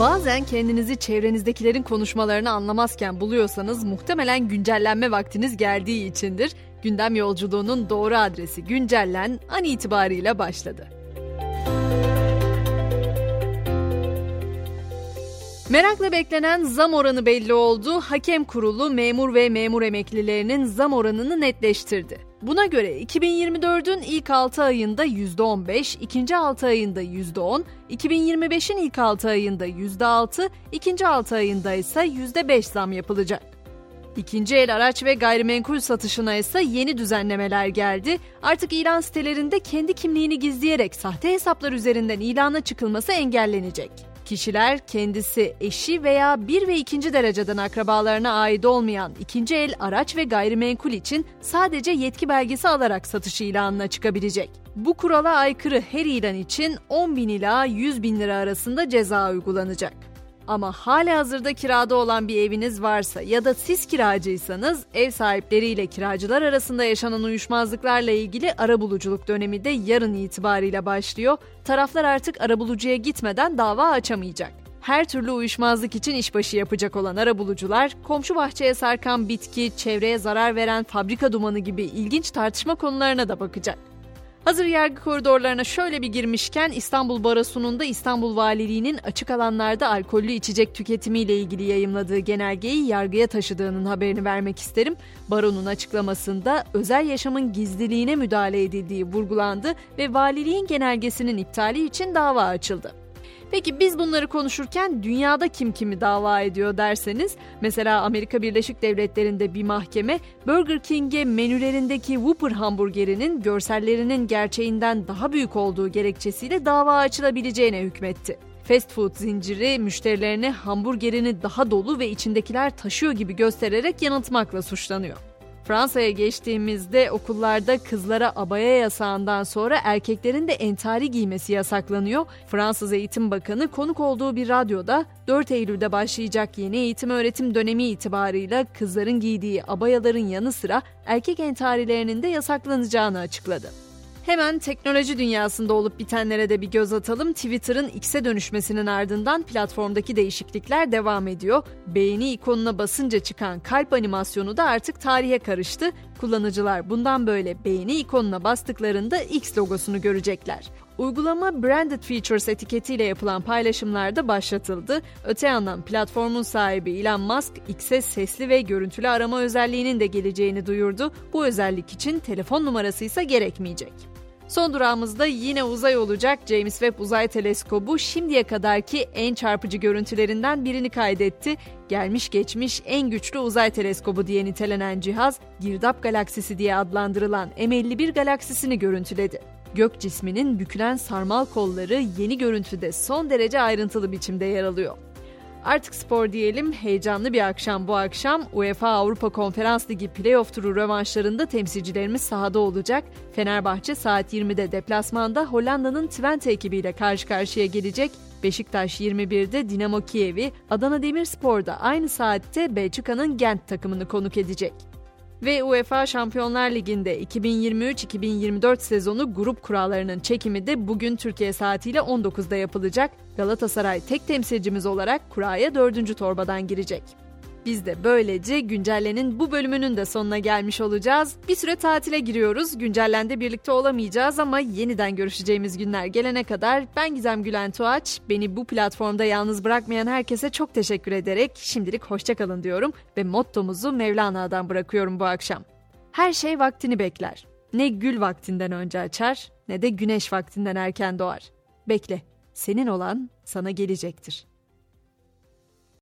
Bazen kendinizi çevrenizdekilerin konuşmalarını anlamazken buluyorsanız muhtemelen güncellenme vaktiniz geldiği içindir. Gündem yolculuğunun doğru adresi güncellen an itibariyle başladı. Merakla beklenen zam oranı belli oldu. Hakem kurulu memur ve memur emeklilerinin zam oranını netleştirdi. Buna göre 2024'ün ilk 6 ayında %15, ikinci 6 ayında %10, 2025'in ilk 6 ayında %6, ikinci 6 ayında ise %5 zam yapılacak. İkinci el araç ve gayrimenkul satışına ise yeni düzenlemeler geldi. Artık ilan sitelerinde kendi kimliğini gizleyerek sahte hesaplar üzerinden ilana çıkılması engellenecek. Kişiler kendisi, eşi veya bir ve ikinci dereceden akrabalarına ait olmayan ikinci el araç ve gayrimenkul için sadece yetki belgesi alarak satış ilanına çıkabilecek. Bu kurala aykırı her ilan için 10 bin ila 100 bin lira arasında ceza uygulanacak. Ama hala hazırda kirada olan bir eviniz varsa ya da siz kiracıysanız ev sahipleriyle kiracılar arasında yaşanan uyuşmazlıklarla ilgili arabuluculuk dönemi de yarın itibariyle başlıyor. Taraflar artık arabulucuya gitmeden dava açamayacak. Her türlü uyuşmazlık için işbaşı yapacak olan arabulucular, komşu bahçeye sarkan bitki, çevreye zarar veren fabrika dumanı gibi ilginç tartışma konularına da bakacak. Hazır yargı koridorlarına şöyle bir girmişken İstanbul Barosu'nun da İstanbul Valiliği'nin açık alanlarda alkollü içecek tüketimiyle ilgili yayımladığı genelgeyi yargıya taşıdığının haberini vermek isterim. Baronun açıklamasında özel yaşamın gizliliğine müdahale edildiği vurgulandı ve valiliğin genelgesinin iptali için dava açıldı. Peki biz bunları konuşurken dünyada kim kimi dava ediyor derseniz mesela Amerika Birleşik Devletleri'nde bir mahkeme Burger King'e menülerindeki Whopper hamburgerinin görsellerinin gerçeğinden daha büyük olduğu gerekçesiyle dava açılabileceğine hükmetti. Fast food zinciri müşterilerine hamburgerini daha dolu ve içindekiler taşıyor gibi göstererek yanıltmakla suçlanıyor. Fransa'ya geçtiğimizde okullarda kızlara abaya yasağından sonra erkeklerin de entari giymesi yasaklanıyor. Fransız Eğitim Bakanı konuk olduğu bir radyoda 4 Eylül'de başlayacak yeni eğitim öğretim dönemi itibarıyla kızların giydiği abayaların yanı sıra erkek entarilerinin de yasaklanacağını açıkladı. Hemen teknoloji dünyasında olup bitenlere de bir göz atalım. Twitter'ın X'e dönüşmesinin ardından platformdaki değişiklikler devam ediyor. Beğeni ikonuna basınca çıkan kalp animasyonu da artık tarihe karıştı. Kullanıcılar bundan böyle beğeni ikonuna bastıklarında X logosunu görecekler. Uygulama Branded Features etiketiyle yapılan paylaşımlarda başlatıldı. Öte yandan platformun sahibi Elon Musk, X'e sesli ve görüntülü arama özelliğinin de geleceğini duyurdu. Bu özellik için telefon numarası ise gerekmeyecek. Son durağımızda yine uzay olacak. James Webb Uzay Teleskobu şimdiye kadarki en çarpıcı görüntülerinden birini kaydetti. Gelmiş geçmiş en güçlü uzay teleskobu diye nitelenen cihaz, Girdap Galaksisi diye adlandırılan M51 galaksisini görüntüledi. Gök cisminin bükülen sarmal kolları yeni görüntüde son derece ayrıntılı biçimde yer alıyor. Artık spor diyelim. Heyecanlı bir akşam bu akşam. UEFA Avrupa Konferans Ligi playoff turu rövanşlarında temsilcilerimiz sahada olacak. Fenerbahçe saat 20'de deplasmanda Hollanda'nın Twente ekibiyle karşı karşıya gelecek. Beşiktaş 21'de Dinamo Kiev'i, Adana Demirspor'da aynı saatte Belçika'nın Gent takımını konuk edecek. Ve UEFA Şampiyonlar Ligi'nde 2023-2024 sezonu grup kurallarının çekimi de bugün Türkiye saatiyle 19'da yapılacak. Galatasaray tek temsilcimiz olarak kuraya dördüncü torbadan girecek. Biz de böylece Güncellen'in bu bölümünün de sonuna gelmiş olacağız. Bir süre tatile giriyoruz. Güncellen'de birlikte olamayacağız ama yeniden görüşeceğimiz günler gelene kadar ben Gizem Gülen Tuğaç. Beni bu platformda yalnız bırakmayan herkese çok teşekkür ederek şimdilik hoşçakalın diyorum ve mottomuzu Mevlana'dan bırakıyorum bu akşam. Her şey vaktini bekler. Ne gül vaktinden önce açar ne de güneş vaktinden erken doğar. Bekle, senin olan sana gelecektir.